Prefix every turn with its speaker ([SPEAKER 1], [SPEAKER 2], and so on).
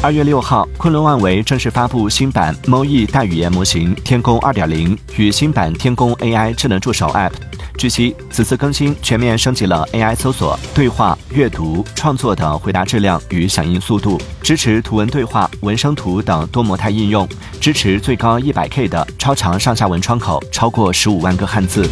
[SPEAKER 1] 二月六号，昆仑万维正式发布新版 MoE 大语言模型天宫二点零与新版天宫 AI 智能助手 App。据悉，此次更新全面升级了 AI 搜索、对话、阅读、创作等回答质量与响应速度，支持图文对话、文生图等多模态应用，支持最高一百 K 的超长上下文窗口，超过十五万个汉字。